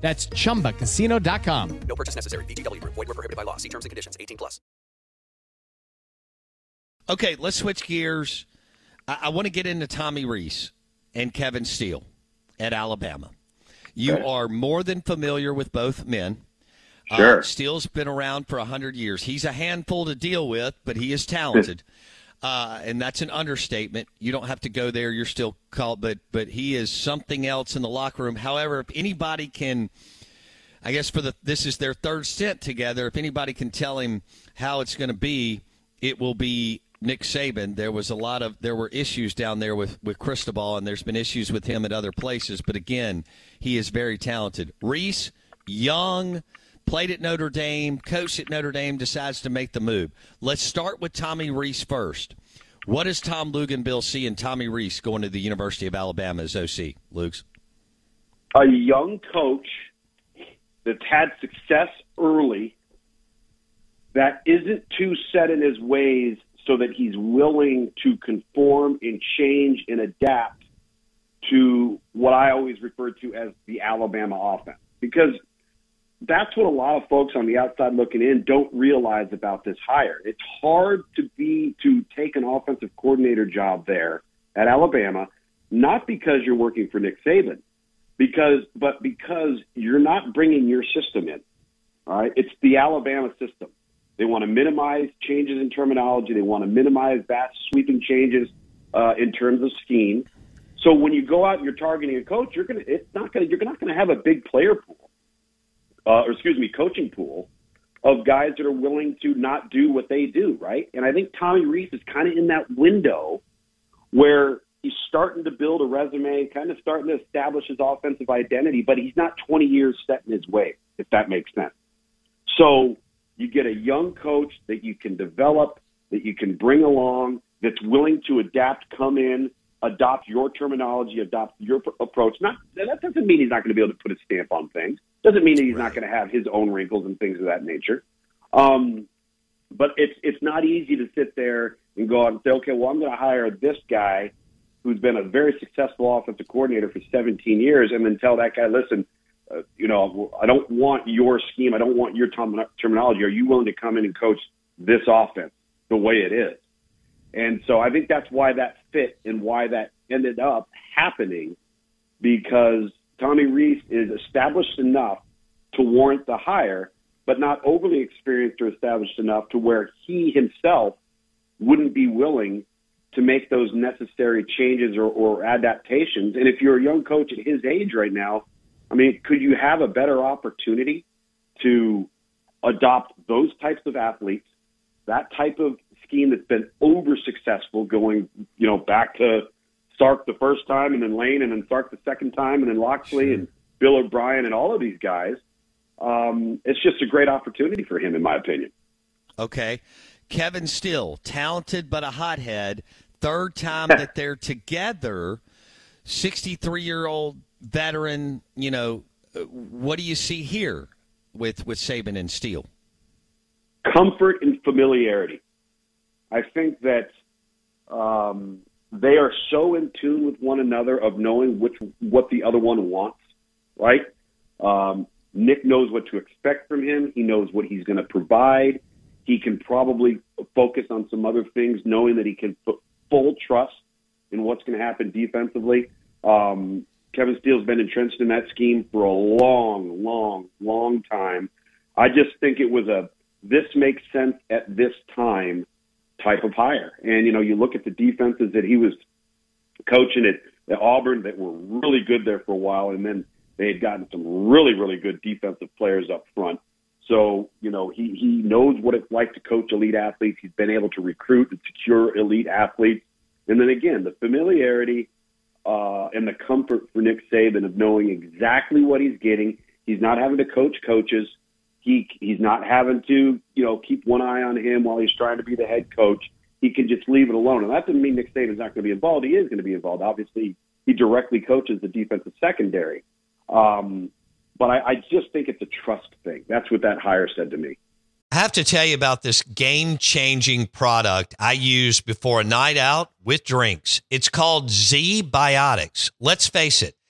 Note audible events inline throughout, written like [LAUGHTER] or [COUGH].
That's chumbacasino.com. No purchase necessary. VGW Group. Void were prohibited by law. See terms and conditions. 18 plus. Okay, let's switch gears. I, I want to get into Tommy Rees and Kevin Steele at Alabama. You are more than familiar with both men. Sure. Uh, Steele's been around for 100 years. He's a handful to deal with, but he is talented. [LAUGHS] Uh, and that's an understatement. You don't have to go there. You're still called, but but he is something else in the locker room. However, if anybody can, I guess for the this is their third stint together. If anybody can tell him how it's going to be, it will be Nick Saban. There was a lot of there were issues down there with with Cristobal, and there's been issues with him at other places. But again, he is very talented. Rees, young, played at Notre Dame, coached at Notre Dame, decides to make the move. Let's start with Tommy Rees first. What does Tom Luginbill see in Tommy Rees going to the University of Alabama as OC? Lugs. a young coach that's had success early that isn't too set in his ways so that he's willing to conform and change and adapt to what I always refer to as the Alabama offense. Because that's what a lot of folks on the outside looking in don't realize about this hire. It's hard to be to take an offensive coordinator job there at Alabama, not because you're working for Nick Saban, because but because you're not bringing your system in. All right, it's the Alabama system. They want to minimize changes in terminology. They want to minimize vast sweeping changes uh, in terms of scheme. So when you go out and you're targeting a coach, you're gonna it's not gonna you're not gonna have a big player pool, uh, or excuse me, coaching pool of guys that are willing to not do what they do, right? And I think Tommy Rees is kind of in that window where he's starting to build a resume, kind of starting to establish his offensive identity, but he's not 20 years set in his way, if that makes sense. So you get a young coach that you can develop, that you can bring along, that's willing to adapt, come in, adopt your terminology, adopt your pr- approach. Not that doesn't mean he's not going to be able to put a stamp on things. Doesn't mean that he's not going to have his own wrinkles and things of that nature. Um, but it's it's not easy to sit there and go out and say, okay, well, I'm going to hire this guy who's been a very successful offensive coordinator for 17 years, and then tell that guy, listen, uh, you know, I don't want your scheme, I don't want your term- terminology. Are you willing to come in and coach this offense the way it is? And so I think that's why that fit and why that ended up happening because Tommy Rees is established enough to warrant the hire, but not overly experienced or established enough to where he himself wouldn't be willing to make those necessary changes or, or adaptations. And if you're a young coach at his age right now, I mean, could you have a better opportunity to adopt those types of athletes, that type of scheme that's been over successful going, you know, back to Sark the first time and then Lane and then Sark the second time and then Locksley sure. and Bill O'Brien and all of these guys. Um, it's just a great opportunity for him, in my opinion. Okay. Kevin Steele, talented but a hothead. Third time that [LAUGHS] they're together. 63 year old veteran, you know, what do you see here with, with Saban and Steele? Comfort and familiarity. I think that um, they are so in tune with one another of knowing which what the other one wants, right? Um, Nick knows what to expect from him. He knows what he's going to provide. He can probably focus on some other things, knowing that he can put full trust in what's going to happen defensively. Um, Kevin Steele's been entrenched in that scheme for a long, long, long time. I just think it was a this makes sense at this time type of hire. And you know, you look at the defenses that he was coaching at, at Auburn that were really good there for a while, and then they had gotten some really, really good defensive players up front. So, you know, he, he knows what it's like to coach elite athletes. He's been able to recruit and secure elite athletes. And then again, the familiarity uh, and the comfort for Nick Saban of knowing exactly what he's getting. He's not having to coach coaches. He he's not having to you know keep one eye on him while he's trying to be the head coach. He can just leave it alone, and that doesn't mean Nick Saban's not going to be involved. He is going to be involved. Obviously, he directly coaches the defensive secondary. Um, but I, I just think it's a trust thing. That's what that hire said to me. I have to tell you about this game changing product I use before a night out with drinks. It's called ZBiotics. Let's face it,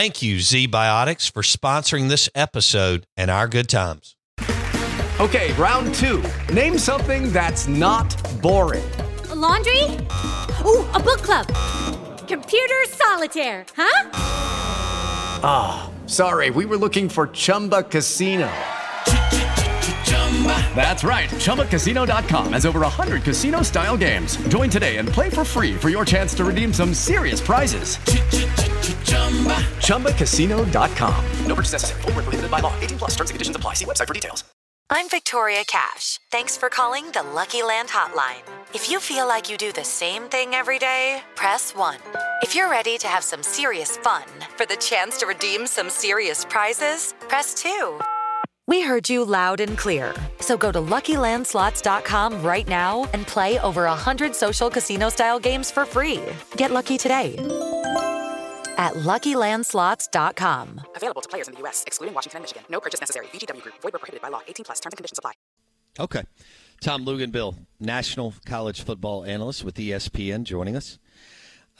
Thank you, ZBiotics, for sponsoring this episode and our good times. Okay, round two. Name something that's not boring. A laundry? Ooh, a book club. Computer solitaire, huh? Ah, oh, sorry, we were looking for Chumba Casino. That's right. ChumbaCasino.com has over 100 casino style games. Join today and play for free for your chance to redeem some serious prizes. Chumba. ChumbaCasino.com. No purchase necessary. Full prohibited by law. 18 plus terms and conditions apply. See website for details. I'm Victoria Cash. Thanks for calling the Lucky Land Hotline. If you feel like you do the same thing every day, press 1. If you're ready to have some serious fun for the chance to redeem some serious prizes, press 2. We heard you loud and clear. So go to LuckyLandSlots.com right now and play over 100 social casino-style games for free. Get lucky today at LuckyLandSlots.com. Available to players in the U.S., excluding Washington and Michigan. No purchase necessary. VGW Group. Void where prohibited by law. 18 plus. Terms and conditions apply. Okay. Tom Luginbill, national college football analyst with ESPN, joining us.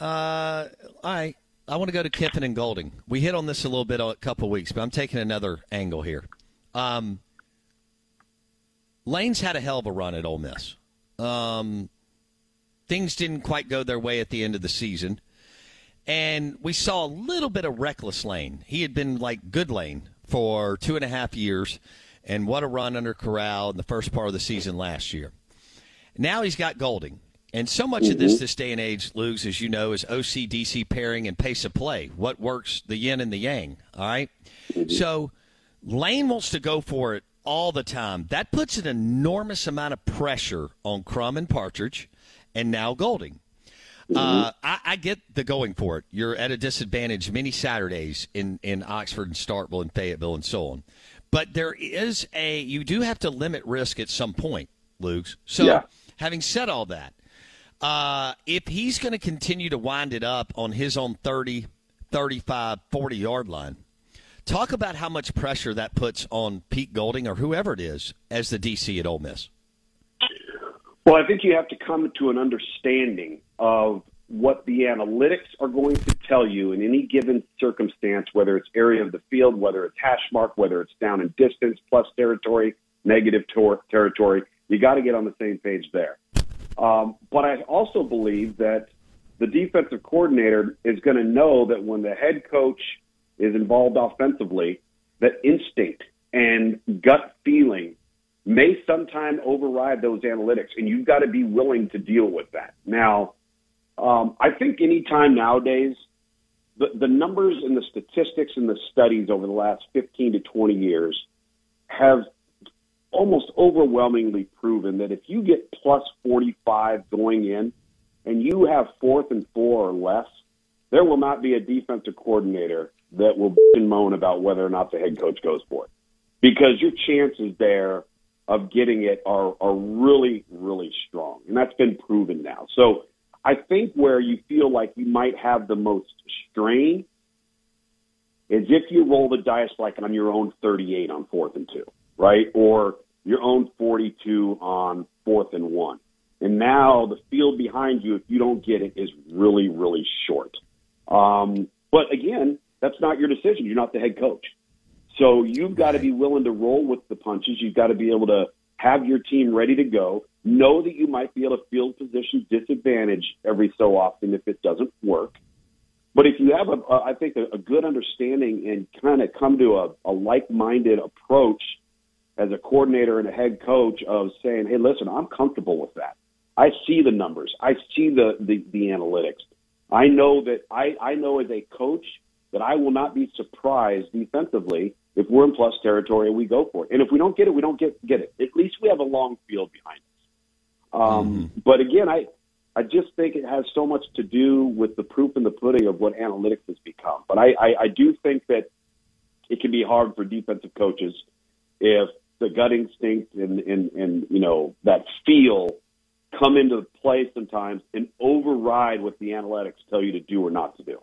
Uh, all right. I want to go to Kiffin and Golding. We hit on this a little bit a couple weeks, but I'm taking another angle here. Um, Lane's had a hell of a run at Ole Miss. Um, things didn't quite go their way at the end of the season and we saw a little bit of reckless lane. He had been like good lane for two and a half years, and what a run under Corral in the first part of the season last year. Now he's got Golding. And so much mm-hmm. of this mm-hmm. this day and age, Lugs, as you know, is OCDC pairing and pace of play. What works, the yin and the yang. All right? mm-hmm. So Lane wants to go for it all the time. That puts an enormous amount of pressure on Crum and Partridge and now Golding. Uh, I, I get the going for it. You're at a disadvantage many Saturdays in, in Oxford and Starkville and Fayetteville and so on. But there is a, you do have to limit risk at some point, Lugs. So, Yeah. having said all that, uh, if he's going to continue to wind it up on his own 30, 35, 40 yard line, talk about how much pressure that puts on Pete Golding or whoever it is as the DC at Ole Miss. Well, I think you have to come to an understanding of what the analytics are going to tell you in any given circumstance, whether it's area of the field, whether it's hash mark, whether it's down in distance, plus territory, negative tor- territory. You got to get on the same page there. Um, but I also believe that the defensive coordinator is going to know that when the head coach is involved offensively, that instinct and gut feeling may sometime override those analytics, and you've got to be willing to deal with that. Now, um, I think anytime nowadays, the, the numbers and the statistics and the studies over the last 15 to 20 years have almost overwhelmingly proven that if you get plus 45 going in and you have fourth and four or less, there will not be a defensive coordinator that will moan about whether or not the head coach goes for it because your chances there of getting it are, are really, really strong. And that's been proven now. So I think where you feel like you might have the most strain is if you roll the dice like on your own 38 on fourth and two, right? Or your own 42 on fourth and one. And now the field behind you, if you don't get it, is really, really short. Um, but again, that's not your decision. You're not the head coach. So you've got to be willing to roll with the punches. You've got to be able to have your team ready to go. Know that you might be able to field position disadvantage every so often if it doesn't work. But if you have, a, a I think, a, a good understanding and kind of come to a, a like-minded approach as a coordinator and a head coach of saying, "Hey, listen, I'm comfortable with that. I see the numbers. I see the the, the analytics. I know that I, I know as a coach that I will not be surprised defensively if we're in plus territory and we go for it. And if we don't get it, we don't get get it. At least we have a long field behind us. Um, But again, I I just think it has so much to do with the proof in the pudding of what analytics has become. But I, I, I do think that it can be hard for defensive coaches if the gut instinct and, and, and you know that feel come into play sometimes and override what the analytics tell you to do or not to do.